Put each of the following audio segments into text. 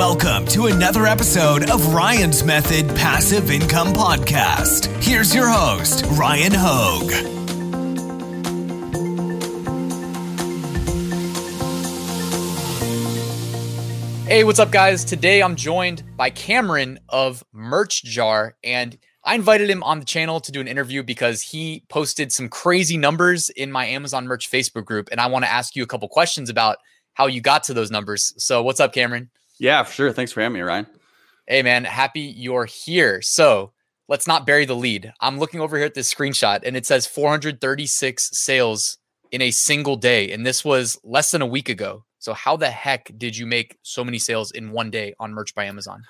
Welcome to another episode of Ryan's Method Passive Income Podcast. Here's your host, Ryan Hogue. Hey, what's up, guys? Today I'm joined by Cameron of Merch Jar, and I invited him on the channel to do an interview because he posted some crazy numbers in my Amazon Merch Facebook group, and I want to ask you a couple questions about how you got to those numbers. So, what's up, Cameron? Yeah, for sure. Thanks for having me, Ryan. Hey, man, happy you're here. So, let's not bury the lead. I'm looking over here at this screenshot, and it says 436 sales in a single day, and this was less than a week ago. So, how the heck did you make so many sales in one day on Merch by Amazon?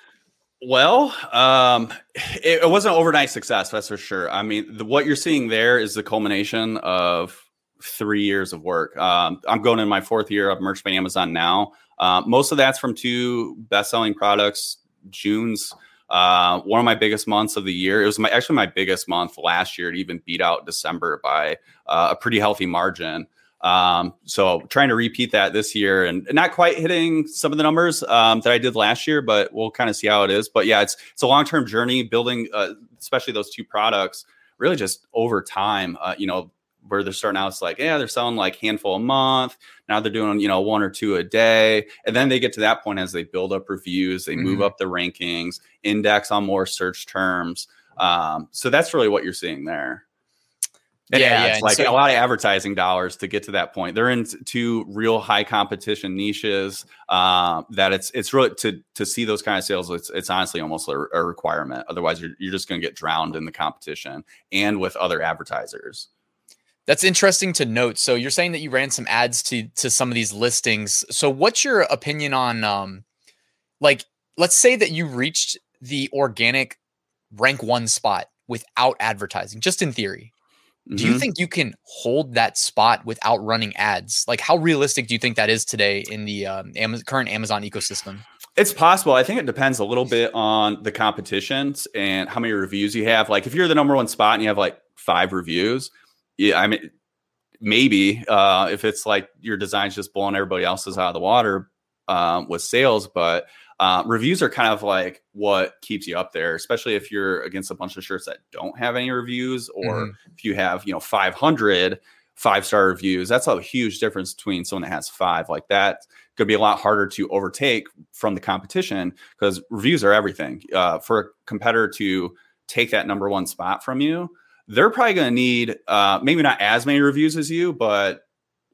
Well, um, it, it wasn't overnight success, that's for sure. I mean, the, what you're seeing there is the culmination of three years of work. Um, I'm going in my fourth year of Merch by Amazon now. Uh, most of that's from two best-selling products. June's uh, one of my biggest months of the year. It was my actually my biggest month last year. It even beat out December by uh, a pretty healthy margin. Um, so trying to repeat that this year and not quite hitting some of the numbers um, that I did last year, but we'll kind of see how it is. But yeah, it's it's a long term journey building, uh, especially those two products. Really, just over time, uh, you know, where they're starting out, it's like, yeah, they're selling like handful a month. Now they're doing, you know, one or two a day. And then they get to that point as they build up reviews, they mm-hmm. move up the rankings, index on more search terms. Um, so that's really what you're seeing there. And yeah, yeah, it's like so, a lot of advertising dollars to get to that point. They're in two real high competition niches. Uh, that it's it's really to to see those kind of sales. It's it's honestly almost a, a requirement. Otherwise, you're you're just going to get drowned in the competition and with other advertisers. That's interesting to note. So you're saying that you ran some ads to to some of these listings. So what's your opinion on um like let's say that you reached the organic rank 1 spot without advertising just in theory. Mm-hmm. Do you mm-hmm. think you can hold that spot without running ads? Like how realistic do you think that is today in the um, Amazon, current Amazon ecosystem? It's possible. I think it depends a little bit on the competitions and how many reviews you have. Like if you're the number one spot and you have like five reviews, yeah, I mean, maybe uh, if it's like your design's just blowing everybody else's out of the water um, with sales, but uh, reviews are kind of like what keeps you up there, especially if you're against a bunch of shirts that don't have any reviews, or mm-hmm. if you have you know 500 five star reviews. That's a huge difference between someone that has five. Like that could be a lot harder to overtake from the competition because reviews are everything. Uh, for a competitor to take that number one spot from you, they're probably going to need uh, maybe not as many reviews as you, but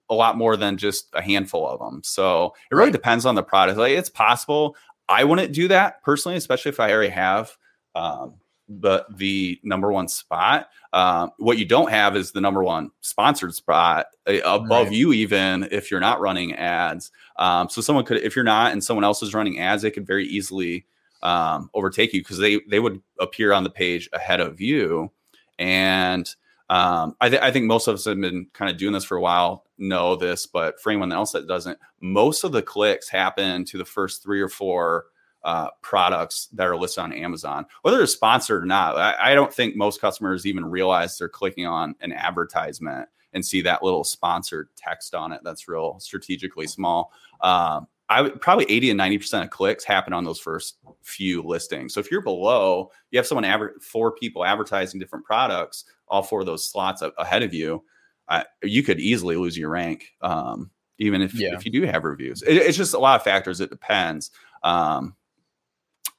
a lot more than just a handful of them. So it really right. depends on the product. Like it's possible. I wouldn't do that personally, especially if I already have um, the the number one spot. Um, what you don't have is the number one sponsored spot uh, above right. you, even if you're not running ads. Um, so someone could, if you're not, and someone else is running ads, they could very easily um, overtake you because they they would appear on the page ahead of you. And um, I, th- I, think most of us have been kind of doing this for a while, know this, but for anyone else that doesn't, most of the clicks happen to the first three or four uh, products that are listed on Amazon, whether it's sponsored or not. I, I, don't think most customers even realize they're clicking on an advertisement and see that little sponsored text on it that's real strategically small. Um, I would probably 80 and 90% of clicks happen on those first few listings. So if you're below, you have someone, aver- four people advertising different products, all four of those slots ahead of you, uh, you could easily lose your rank. Um, even if, yeah. if you do have reviews, it, it's just a lot of factors. It depends. Um,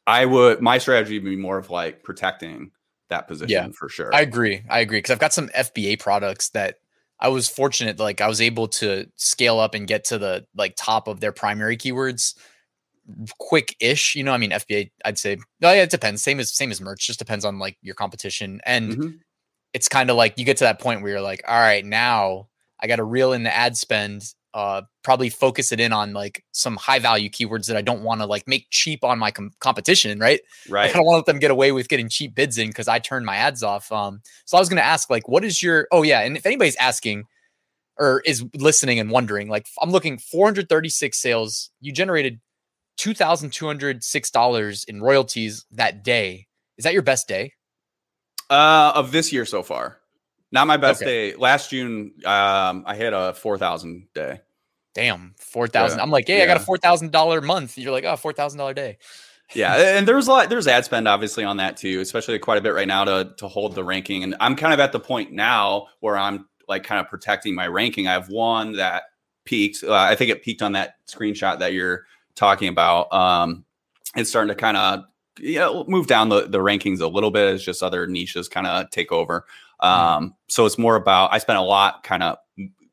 I would, my strategy would be more of like protecting that position yeah, for sure. I agree. I agree. Cause I've got some FBA products that I was fortunate, like I was able to scale up and get to the like top of their primary keywords quick-ish. You know, I mean FBA, I'd say oh, yeah, it depends. Same as same as merch, just depends on like your competition. And mm-hmm. it's kind of like you get to that point where you're like, all right, now I got to reel in the ad spend uh, probably focus it in on like some high value keywords that I don't want to like make cheap on my com- competition, right? Right. I don't want to let them get away with getting cheap bids in because I turn my ads off. Um, so I was going to ask, like, what is your? Oh yeah, and if anybody's asking or is listening and wondering, like, I'm looking 436 sales. You generated two thousand two hundred six dollars in royalties that day. Is that your best day? Uh, of this year so far. Not my best okay. day. Last June, um, I hit a four thousand day. damn, four thousand. Yeah. I'm like, hey, yeah. I got a four thousand dollar month. You're like, oh, four thousand dollar day. Yeah, and there's a lot. There's ad spend obviously on that too, especially quite a bit right now to to hold the ranking. And I'm kind of at the point now where I'm like kind of protecting my ranking. I have one that peaked. Uh, I think it peaked on that screenshot that you're talking about. Um, it's starting to kind of you know, move down the, the rankings a little bit as just other niches kind of take over. Mm-hmm. Um, so it's more about I spent a lot kind of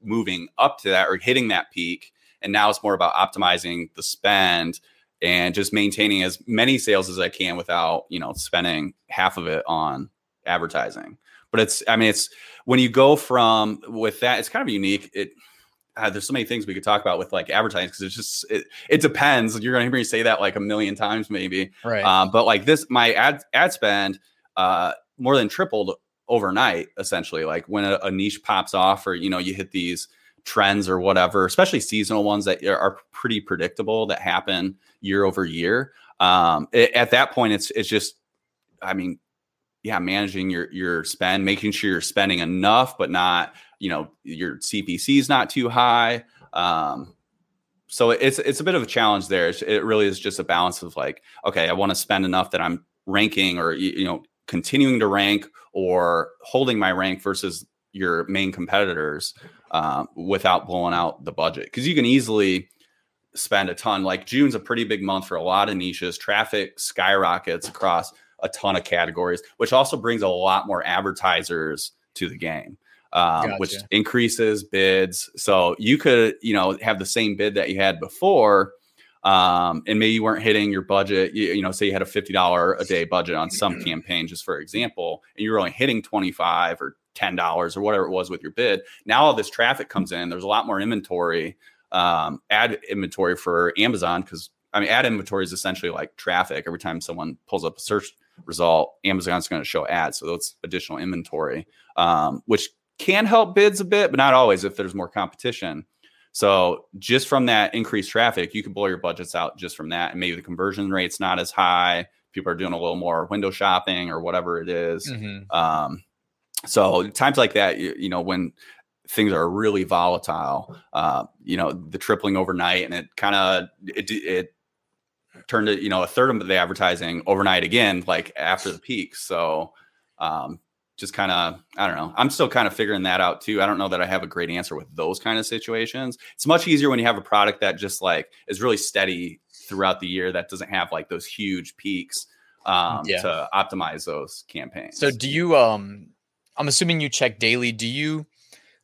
moving up to that or hitting that peak, and now it's more about optimizing the spend and just maintaining as many sales as I can without you know spending half of it on advertising. But it's I mean it's when you go from with that it's kind of unique. It uh, there's so many things we could talk about with like advertising because it's just it, it depends. You're gonna hear me say that like a million times maybe, right? Um, but like this, my ad ad spend uh, more than tripled overnight. Essentially, like when a, a, niche pops off, or you know, you hit these trends or whatever, especially seasonal ones that are pretty predictable that happen year over year. Um, it, at that point, it's it's just, I mean, yeah, managing your your spend, making sure you're spending enough, but not you know your CPC is not too high. Um, so it's it's a bit of a challenge there. it really is just a balance of like, okay, I want to spend enough that I'm ranking or you know continuing to rank or holding my rank versus your main competitors uh, without blowing out the budget because you can easily spend a ton. Like June's a pretty big month for a lot of niches. Traffic skyrockets across a ton of categories, which also brings a lot more advertisers to the game um, gotcha. which increases bids. So you could, you know, have the same bid that you had before, um, and maybe you weren't hitting your budget. You, you know, say you had a fifty dollar a day budget on some campaign, just for example, and you're only hitting twenty five or ten dollars or whatever it was with your bid. Now all this traffic comes in. There's a lot more inventory, um, ad inventory for Amazon because I mean, ad inventory is essentially like traffic. Every time someone pulls up a search result, Amazon's going to show ads. So that's additional inventory, um, which can help bids a bit, but not always if there's more competition. So just from that increased traffic, you can blow your budgets out just from that. And maybe the conversion rate's not as high. People are doing a little more window shopping or whatever it is. Mm-hmm. Um, so times like that, you, you, know, when things are really volatile, uh, you know, the tripling overnight and it kind of, it, it turned it, you know, a third of the advertising overnight again, like after the peak. So, um, just kind of i don't know. I'm still kind of figuring that out too. I don't know that i have a great answer with those kind of situations. It's much easier when you have a product that just like is really steady throughout the year that doesn't have like those huge peaks um, yeah. to optimize those campaigns. So do you um i'm assuming you check daily. Do you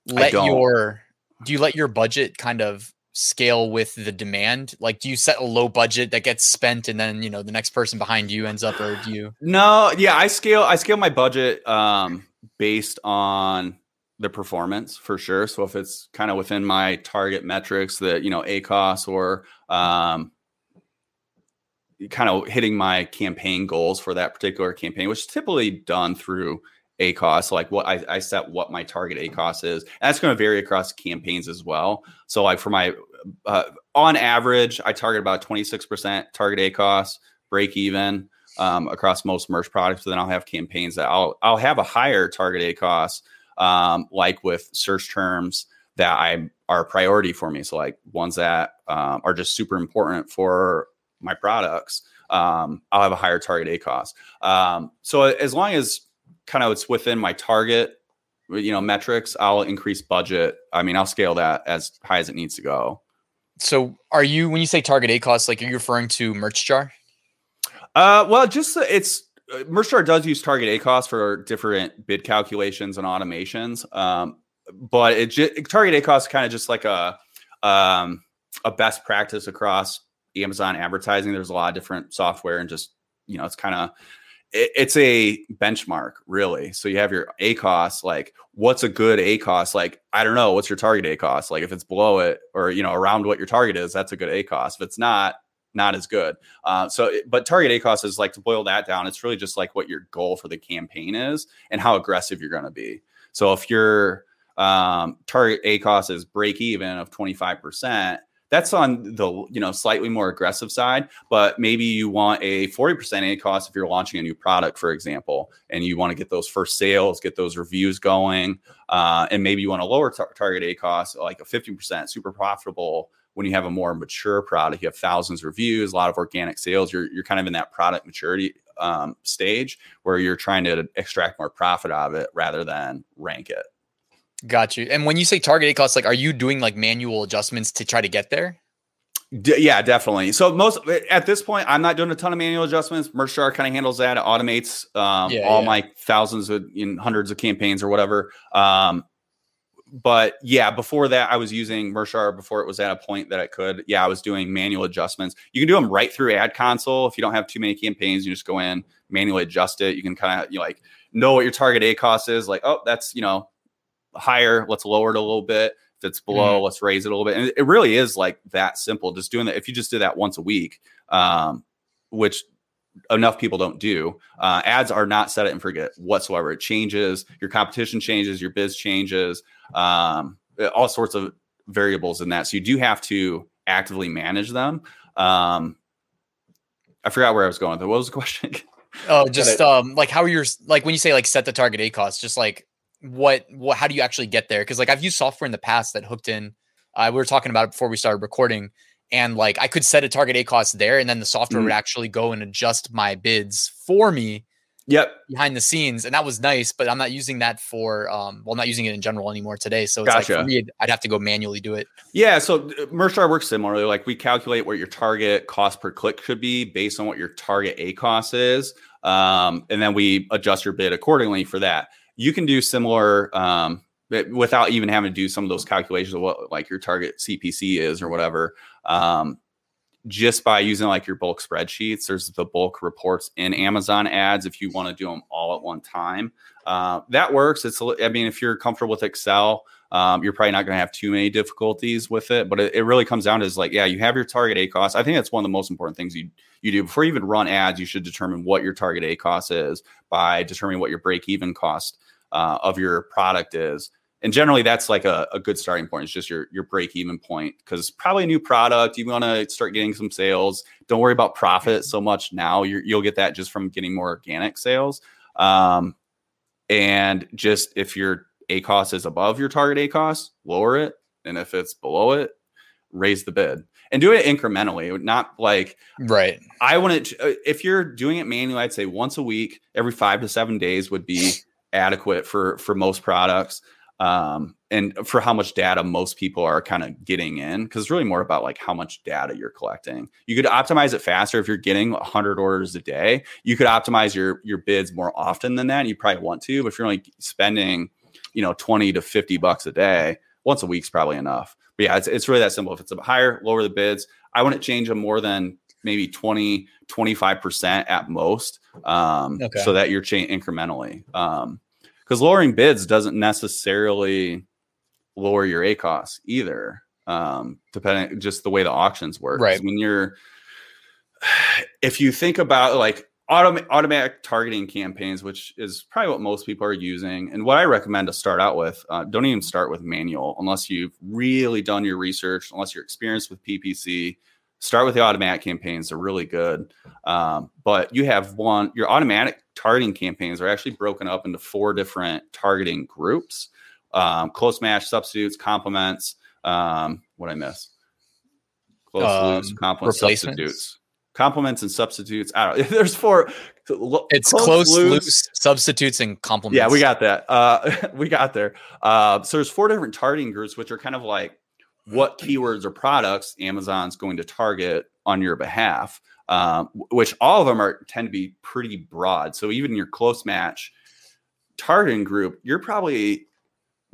let your do you let your budget kind of scale with the demand? Like, do you set a low budget that gets spent, and then you know the next person behind you ends up, or do you? No, yeah, I scale. I scale my budget um, based on the performance for sure. So if it's kind of within my target metrics, that you know ACOS or um, kind of hitting my campaign goals for that particular campaign, which is typically done through ACOS, like what I, I set what my target ACOS is. And that's going to vary across campaigns as well. So like for my uh, on average, I target about 26% target ACOS, break even um, across most merch products. But then I'll have campaigns that I'll I'll have a higher target ACOS, um, like with search terms that I are a priority for me. So like ones that um, are just super important for my products. Um, I'll have a higher target ACOS. Um, so as long as kind of it's within my target you know metrics i'll increase budget. I mean i'll scale that as high as it needs to go. So are you when you say target ACOS like are you referring to MerchJar uh well just it's uh, MerchJar does use target ACOS for different bid calculations and automations um but it, it target ACOS is kind of just like a um a best practice across amazon advertising. There's a lot of different software and just you know it's kind of it's a benchmark really. So you have your acos like what's a good acos like i don't know what's your target acos like if it's below it or you know around what your target is that's a good acos if it's not not as good. Uh, so but target acos is like to boil that down it's really just like what your goal for the campaign is and how aggressive you're going to be. So if your um, target acos is break even of 25% That's on the you know slightly more aggressive side, but maybe you want a 40% ACOS if you're launching a new product, for example, and you want to get those first sales, get those reviews going, uh, and maybe you want a lower tar- target ACOS, like a 50%, super profitable. When you have a more mature product, you have thousands of reviews, a lot of organic sales. You're you're kind of in that product maturity um, stage where you're trying to extract more profit out of it rather than rank it. Got you. And when you say target ACOS, like, are you doing like manual adjustments to try to get there? D- yeah, definitely. So most at this point, I'm not doing a ton of manual adjustments. Merchjar kind of handles that. It automates um, yeah, all yeah. my thousands of in hundreds of campaigns or whatever. Um, but yeah, before that, I was using Merchjar before it was at a point that I could. Yeah, I was doing manual adjustments. You can do them right through Ad Console if you don't have too many campaigns. You just go in, manually adjust it. You can kind of you know, like know what your target ACOS is. Like, oh, that's you know higher. Let's lower it a little bit. If it's below, mm-hmm. let's raise it a little bit. And it really is like that simple. Just doing that. If you just did that once a week, um, which enough people don't do. Uh, ads are not set it and forget whatsoever. It changes. Your competition changes. Your biz changes. Um, all sorts of variables in that. So you do have to actively manage them. Um, I forgot where I was going. What was the question? oh, just um, like how you're like when you say like set the target ACOS, just like what what how do you actually get there? Because like I've used software in the past that hooked in. Uh, we were talking about it before we started recording and like I could set a target ACOS there, and then the software mm would actually go and adjust my bids for me. Yep. Behind the scenes, and that was nice, but I'm not using that for um, well, not using it in general anymore today. So it's gotcha. like me, I'd have to go manually do it. Yeah. So uh, Merchjar works similarly. Like we calculate what your target cost per click should be based on what your target ACOS is, um, and then we adjust your bid accordingly for that. You can do similar um, without even having to do some of those calculations of what like your target CPC is or whatever. Um, just by using like your bulk spreadsheets, there's the bulk reports in Amazon ads if you want to do them all at one time. Uh, that works. It's, I mean, if you're comfortable with Excel, um, you're probably not going to have too many difficulties with it. But it, it, really comes down to is like, yeah, you have your target ACOS. I think that's one of the most important things you you do before you even run ads. You should determine what your target ACOS is by determining what your break even cost uh, of your product is and generally that's like a, a good starting point it's just your your break even point because probably a new product you want to start getting some sales don't worry about profit so much now you will get that just from getting more organic sales um, and just if your acos is above your target acos lower it. And if it's below it raise the bid and do it incrementally not like right. I wouldn't uh, if you're doing it manually i'd say once a week every five to seven days would be adequate for for most products um, and for how much data most people are kind of getting in because it's really more about like how much data you're collecting. You could optimize it faster if you're getting 100 orders a day. You could optimize your your bids more often than that. You probably want to but if you're only spending you know 20 to 50 bucks a day once a week's probably enough. But yeah it's, it's really that simple. If it's a higher lower the bids i wouldn't change them more than maybe 20 25% at most um, okay. so that you're changing incrementally um, because lowering bids doesn't necessarily lower your ACOS either. Um, depending just the way the auctions work. Right. When you're, if you think about like autom- automatic targeting campaigns, which is probably what most people are using, and what I recommend to start out with, uh, don't even start with manual unless you've really done your research, unless you're experienced with PPC. Start with the automatic campaigns; they're really good. Um, but you have one your automatic targeting campaigns are actually broken up into four different targeting groups. Um, close match substitutes complements um, what i miss? Close um, loose complements substitutes. Complements and substitutes i don't know. there's four. It's close, close loose, loose, substitutes and complements. Yeah we got that. Uh, we got there. Uh, so there's four different targeting groups which are kind of like what keywords or products amazon's going to target on your behalf um, which all of them are tend to be pretty broad. So even your close match targeting group, you're probably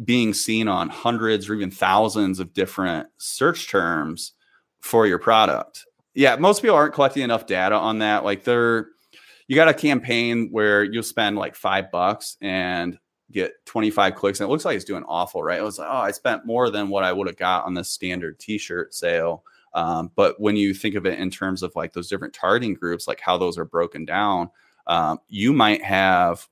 being seen on hundreds or even thousands of different search terms for your product. Yeah, most people aren't collecting enough data on that. Like they're you got a campaign where you'll spend like five bucks and get 25 clicks and it looks like it's doing awful, right? It was like, oh, I spent more than what I would have got on the standard t-shirt sale. Um, but when you think of it in terms of like those different targeting groups, like how those are broken down, um, you might have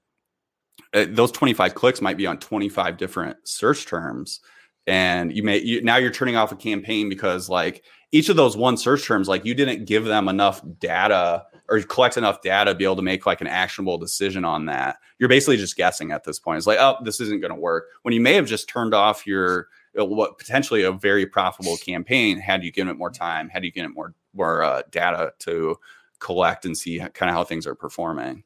uh, those 25 clicks might be on 25 different search terms. and you may you, now you're turning off a campaign because like each of those one search terms like you didn't give them enough data or collect enough data to be able to make like an actionable decision on that. You're basically just guessing at this point. It's like oh this isn't going to work. When you may have just turned off your uh, what potentially a very profitable campaign had you given it more time had you given it more more uh, data to collect and see kind of how things are performing.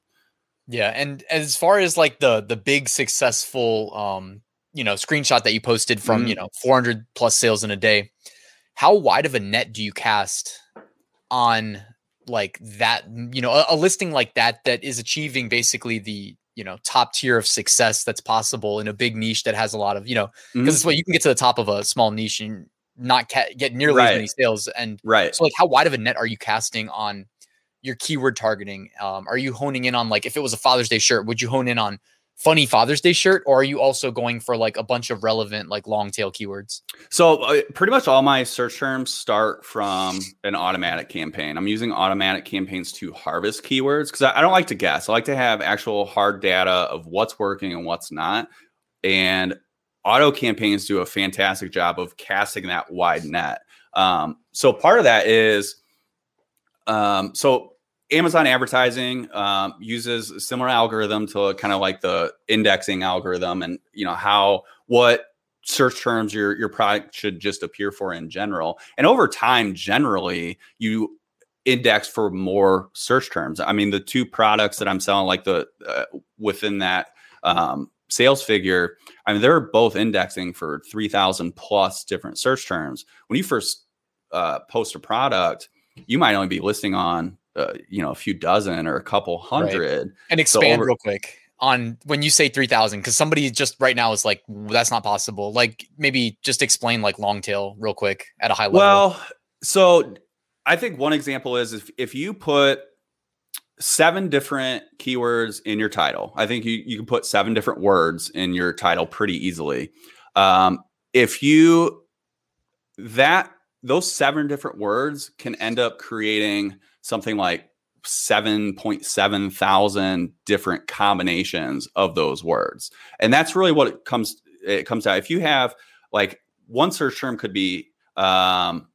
Yeah and as far as like the the big successful um you know screenshot that you posted from mm. you know 400 plus sales in a day how wide of a net do you cast on like that you know a, a listing like that that is achieving basically the you know top tier of success that's possible in a big niche that has a lot of you know because mm-hmm. it's what you can get to the top of a small niche and not ca- get nearly right. as many sales and right so like how wide of a net are you casting on your keyword targeting um, are you honing in on like if it was a father's day shirt would you hone in on funny Father's Day shirt, or are you also going for like a bunch of relevant, like long tail keywords? So, uh, pretty much all my search terms start from an automatic campaign. I'm using automatic campaigns to harvest keywords because I, I, don't like to guess. I like to have actual hard data of what's working and what's not. And auto campaigns do a fantastic job of casting that wide net. Um, so, part of that is um, so Amazon advertising um, uses a similar algorithm to kind of like the indexing algorithm, and you know how what search terms your your product should just appear for in general. And over time, generally, you index for more search terms. I mean, the two products that I'm selling, like the uh, within that um, sales figure, I mean, they're both indexing for three thousand plus different search terms. When you first uh, post a product, you might only be listing on uh, you know a few dozen or a couple hundred. Right. and expand so over- real quick on when you say 3000 because somebody just right now is like that's not possible. Like maybe just explain like long tail real quick at a high level. Well so i think one example is if, if you put seven different keywords in your title i think you, you can put seven different words in your title pretty easily. Um, if you that those seven different words can end up creating something like 7.7 thousand different combinations of those words. And that's really what it comes it comes out. If you have like one search term could be um,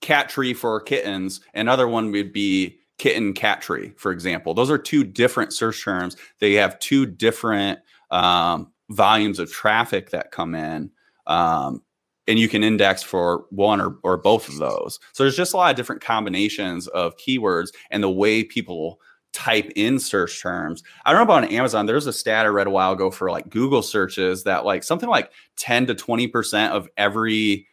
cat tree for kittens, another one would be kitten cat tree, for example. Those are two different search terms. They have two different um, volumes of traffic that come in. Um, and you can index for one or, or both of those. So there's just a lot of different combinations of keywords and the way people type in search terms. I don't know about on Amazon. There's a stat I read a while ago for like Google searches that like something like 10 to 20% of every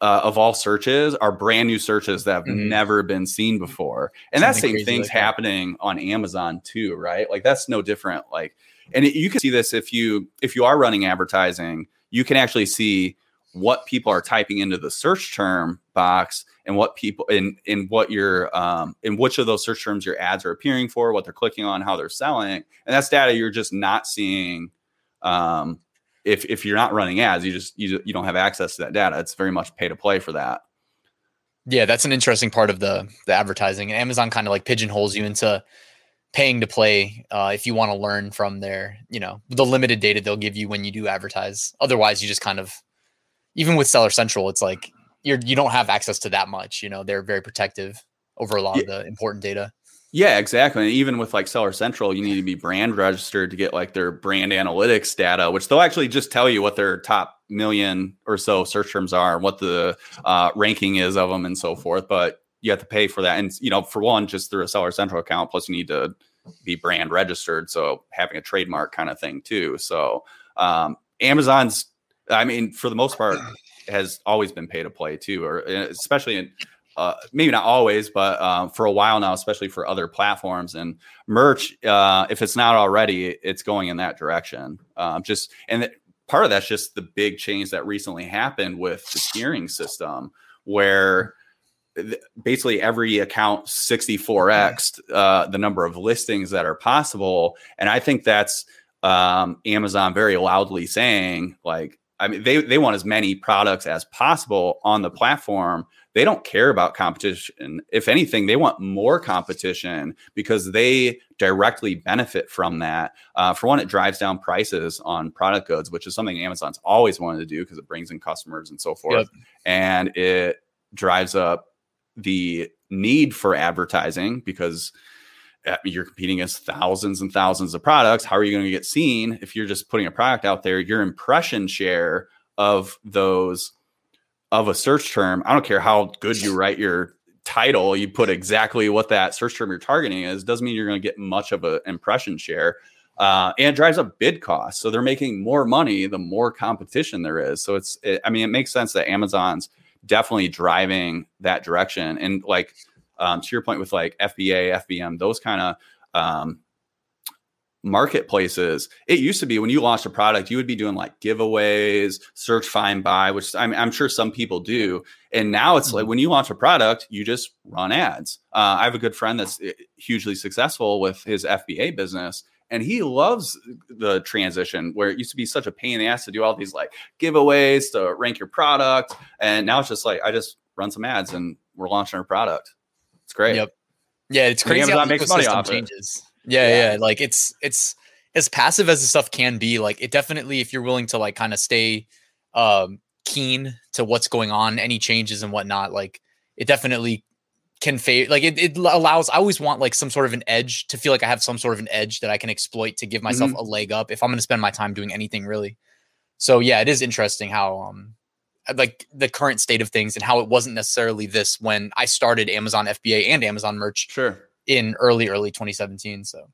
uh, of all searches are brand new searches that have mm-hmm. never been seen before. And that same thing's like happening on Amazon too, right? Like that's no different. Like, and it, you can see this if you if you are running advertising, you can actually see what people are typing into the search term box and what people in in what your um in which of those search terms your ads are appearing for what they're clicking on how they're selling. And that's data you're just not seeing um if if you're not running ads you just you, you don't have access to that data. It's very much pay to play for that. Yeah that's an interesting part of the the advertising. And amazon kind of like pigeonholes you into paying to play uh, if you want to learn from their you know the limited data they'll give you when you do advertise. Otherwise you just kind of even with Seller Central, it's like you're you don't have access to that much. You know, they're very protective over a lot yeah. of the important data. Yeah, exactly. And even with like Seller Central, you need to be brand registered to get like their brand analytics data, which they'll actually just tell you what their top million or so search terms are, and what the uh, ranking is of them, and so forth. But you have to pay for that, and you know, for one, just through a Seller Central account. Plus, you need to be brand registered, so having a trademark kind of thing too. So um, Amazon's I mean, for the most part, has always been pay to play too, or uh, especially in uh, maybe not always, but uh, for a while now, especially for other platforms and merch. Uh, if it's not already, it's going in that direction. Um, just and th- part of that's just the big change that recently happened with the tiering system, where th- basically every account 64x uh, the number of listings that are possible, and I think that's um, Amazon very loudly saying like I mean, they they want as many products as possible on the platform they don't care about competition. If anything, they want more competition because they directly benefit from that. Uh, for one, it drives down prices on product goods, which is something Amazon's always wanted to do because it brings in customers and so forth. Yep. And it drives up the need for advertising because you're competing against thousands and thousands of products. How are you going to get seen if you're just putting a product out there? Your impression share of those of a search term, I don't care how good you write your title, you put exactly what that search term you're targeting is, doesn't mean you're going to get much of an impression share. Uh, and drives up bid costs. So they're making more money the more competition there is. So it's, it, I mean, it makes sense that Amazon's definitely driving that direction. And like um, to your point with like FBA, FBM, those kind of um, marketplaces, it used to be when you launched a product, you would be doing like giveaways, search, find, buy, which I'm, I'm sure some people do. And now it's mm-hmm. like when you launch a product, you just run ads. Uh, I have a good friend that's eh, hugely successful with his FBA business. And he loves the transition where it used to be such a pain in the ass to do all these like giveaways to rank your product. And now it's just like, I just run some ads and we're launching our product. It's great. Yep. Yeah, it's crazy. Amazon makes money off changes. Yeah, yeah, yeah, Like it's it's as passive as the stuff can be. Like it definitely, if you're willing to like kind of stay um keen to what's going on, any changes and whatnot, like it definitely can fade. Like it, it allows. I always want like some sort of an edge to feel like I have some sort of an edge that I can exploit to give myself mm-hmm. a leg up if I'm going to spend my time doing anything really. So yeah, it is interesting how um like the current state of things and how it wasn't necessarily this when I started Amazon FBA and Amazon merch. Sure in early early 2017 so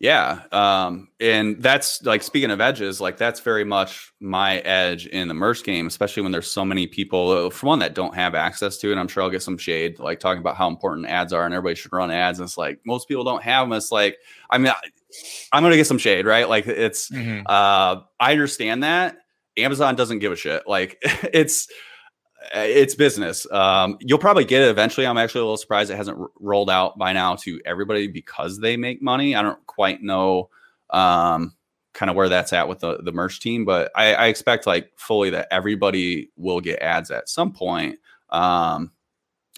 yeah um and that's like speaking of edges like that's very much my edge in the merch game especially when there's so many people uh, for one that don't have access to it i'm sure i'll get some shade like talking about how important ads are and everybody should run ads and it's like most people don't have them it's like i mean I, am gonna get some shade right like it's mm-hmm. uh i understand that amazon doesn't give a shit like it's it's business. Um, you'll probably get it eventually. I'm actually a little surprised it hasn't r- rolled out by now to everybody because they make money. I don't quite know um, kind of where that's at with the, the merch team, but I, I, expect like fully that everybody will get ads at some point. Um,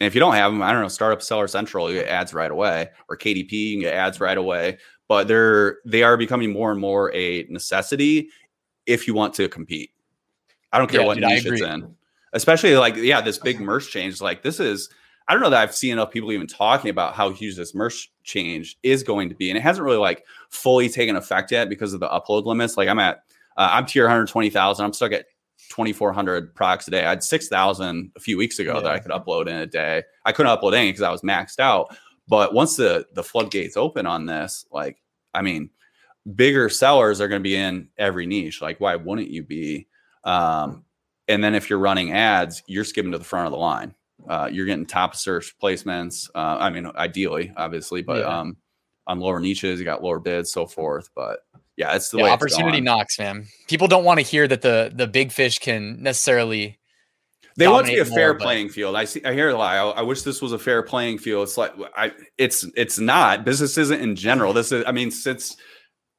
and if you don't have them, I don't know, Startup Seller Central, you get ads right away, or KDP, you get ads right away. But they're they are becoming more and more a necessity if you want to compete. I don't care yeah, what dude, niche it's in. Especially like yeah this big merch change like this is i don't know that i've seen enough people even talking about how huge this merch change is going to be and it hasn't really like fully taken effect yet because of the upload limits. Like i'm at uh, i'm tier 120000 i'm stuck at 2400 products a day. I had 6000 a few weeks ago yeah. that i could upload in a day. I couldn't upload any because i was maxed out. But once the the floodgates open on this like i mean bigger sellers are going to be in every niche like why wouldn't you be um, and then if you're running ads, you're skipping to the front of the line. Uh, you're getting top search placements. Uh, I mean, ideally, obviously, but yeah. um, on lower niches, you got lower bids, so forth. But yeah, it's the yeah, way opportunity knocks, man. People don't want to hear that the the big fish can necessarily. They want to be a fair more, playing field. I see. I hear a lot. I, I, wish this was a fair playing field. It's like I. It's it's not. Business isn't in general. This is. I mean, since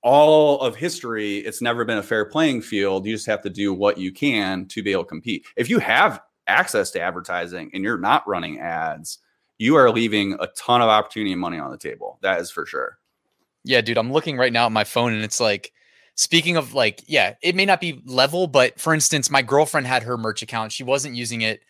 all of history, it's never been a fair playing field. You just have to do what you can to be able to compete. If you have access to advertising and you're not running ads, you are leaving a ton of opportunity and money on the table. That is for sure. Yeah, dude, I'm looking right now at my phone and it's like, speaking of like, yeah, it may not be level, but for instance, my girlfriend had her merch account. She wasn't using it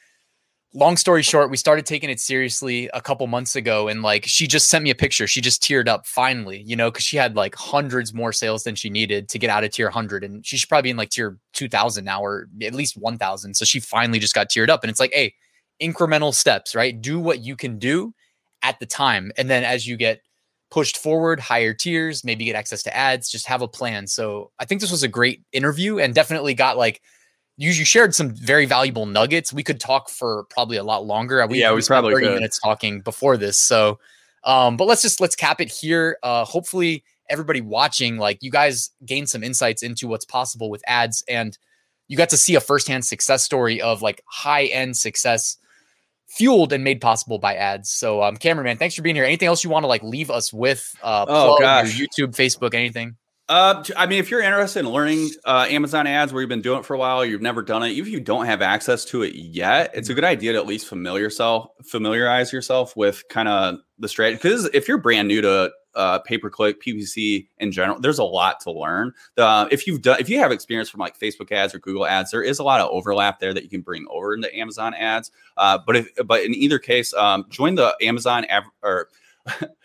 long story short, we started taking it seriously a couple months ago. And like, she just sent me a picture. She just tiered up finally, you know, because she had like hundreds more sales than she needed to get out of tier 100. And she should probably be in like tier 2000 now or at least 1000. So she finally just got tiered up. And it's like, hey, incremental steps, right? Do what you can do at the time. And then as you get pushed forward, higher tiers, maybe get access to ads, just have a plan. So I think this was a great interview and definitely got like, you, you shared some very valuable nuggets. We could talk for probably a lot longer. We, yeah, we, we probably 30 could. minutes talking before this. So, um, but let's just let's cap it here. Uh, hopefully, everybody watching, like you guys, gain some insights into what's possible with ads, and you got to see a firsthand success story of like high end success fueled and made possible by ads. So, um, Cameron, man, thanks for being here. Anything else you want to like leave us with? Uh, oh gosh, YouTube, Facebook, anything? Uh, I mean, if you're interested in learning uh, Amazon ads where you've been doing it for a while, you've never done it, even if you don't have access to it yet, it's a good idea to at least familiar yourself, familiarize yourself with kind of the strategy. Because if you're brand new to uh, pay per click, PPC in general, there's a lot to learn. The, if you've done, if you have experience from like Facebook ads or Google ads, there is a lot of overlap there that you can bring over into Amazon ads. Uh, but if, but in either case, um, join the Amazon av- or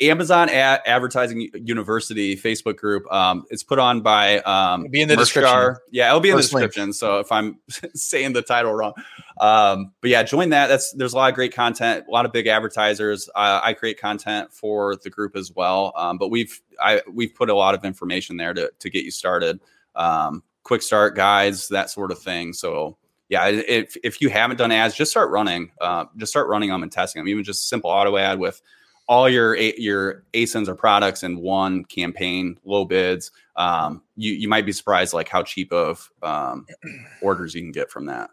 Amazon Ad- Advertising University Facebook group. Um, it's put on by um, it'll be in the description. Yeah, it'll be First in the description. Link. So if I'm saying the title wrong, um, but yeah, join that. That's there's a lot of great content, a lot of big advertisers. Uh, I create content for the group as well. Um, but we've I we've put a lot of information there to to get you started. Um, quick start guides, that sort of thing. So yeah, if if you haven't done ads, just start running. Uh, just start running them and testing them. Even just simple auto ad with all your your ASINs or products in one campaign, low bids. Um, you you might be surprised like how cheap of um, orders you can get from that.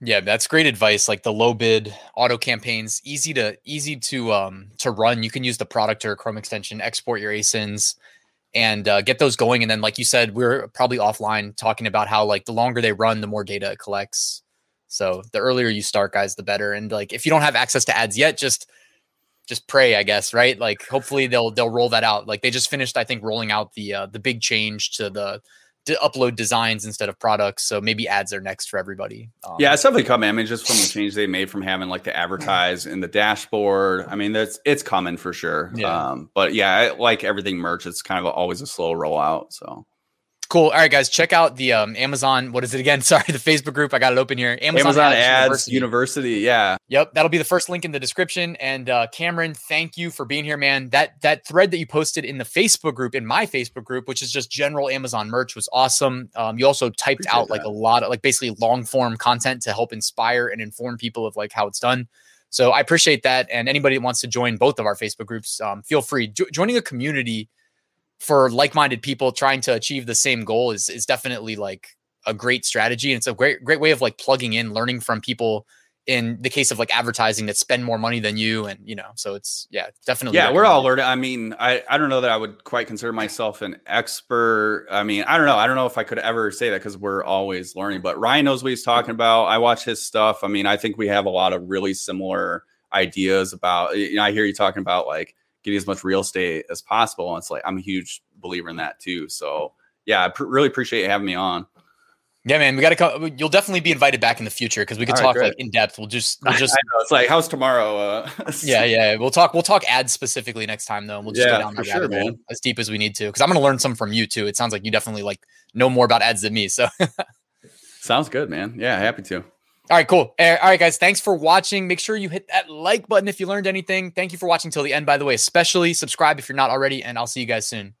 Yeah, that's great advice. Like the low bid auto campaigns, easy to easy to um to run. You can use the Productor Chrome extension, export your ASINs, and uh, get those going. And then, like you said, we are probably offline talking about how like the longer they run, the more data it collects. So the earlier you start, guys, the better. And like if you don't have access to ads yet, just just pray, I guess, right? Like hopefully they'll they'll roll that out. Like they just finished, I think, rolling out the uh, the big change to the to upload designs instead of products. So maybe ads are next for everybody. Um, yeah, it's definitely coming. I mean, just from the change they made from having like the advertise in the dashboard. I mean, that's it's coming for sure. Yeah. Um, but yeah, like everything merch, it's kind of always a slow rollout. So Cool. All right, guys, check out the um, Amazon. What is it again? Sorry, the Facebook group. I got it open here. Amazon, Amazon Ads, University. University. Yeah. Yep, that'll be the first link in the description. And uh, Cameron, thank you for being here, man. That that thread that you posted in the Facebook group, in my Facebook group, which is just general Amazon merch, was awesome. Um, you also typed Appreciate out that. like a lot of like basically long form content to help inspire and inform people of like how it's done. So I appreciate that. And anybody that wants to join both of our Facebook groups, um, feel free. Jo- joining a community for like-minded people trying to achieve the same goal is is definitely like a great strategy and it's a great great way of like plugging in learning from people in the case of like advertising that spend more money than you and you know so it's yeah definitely yeah we're all learning i mean i i don't know that i would quite consider myself an expert i mean i don't know i don't know if i could ever say that because we're always learning but ryan knows what he's talking about i watch his stuff i mean i think we have a lot of really similar ideas about you know i hear you talking about like getting as much real estate as possible. And it's like I'm a huge believer in that too. So yeah, I pr- really appreciate you having me on. Yeah, man, we got to come. You'll definitely be invited back in the future because we could talk like in depth. We'll just, we'll just. It's like how's tomorrow? Uh, yeah, yeah. We'll talk. We'll talk ads specifically next time though. And we'll just yeah, go down that sure, man. as deep as we need to because I'm going to learn some from you too. It sounds like you definitely like know more about ads than me. So. Sounds good, man. Yeah, happy to. All right, cool. Eh, all right, guys. Thanks for watching. Make sure you hit that like button if you learned anything. Thank you for watching till the end, by the way. Especially subscribe if you're not already, and I'll see you guys soon.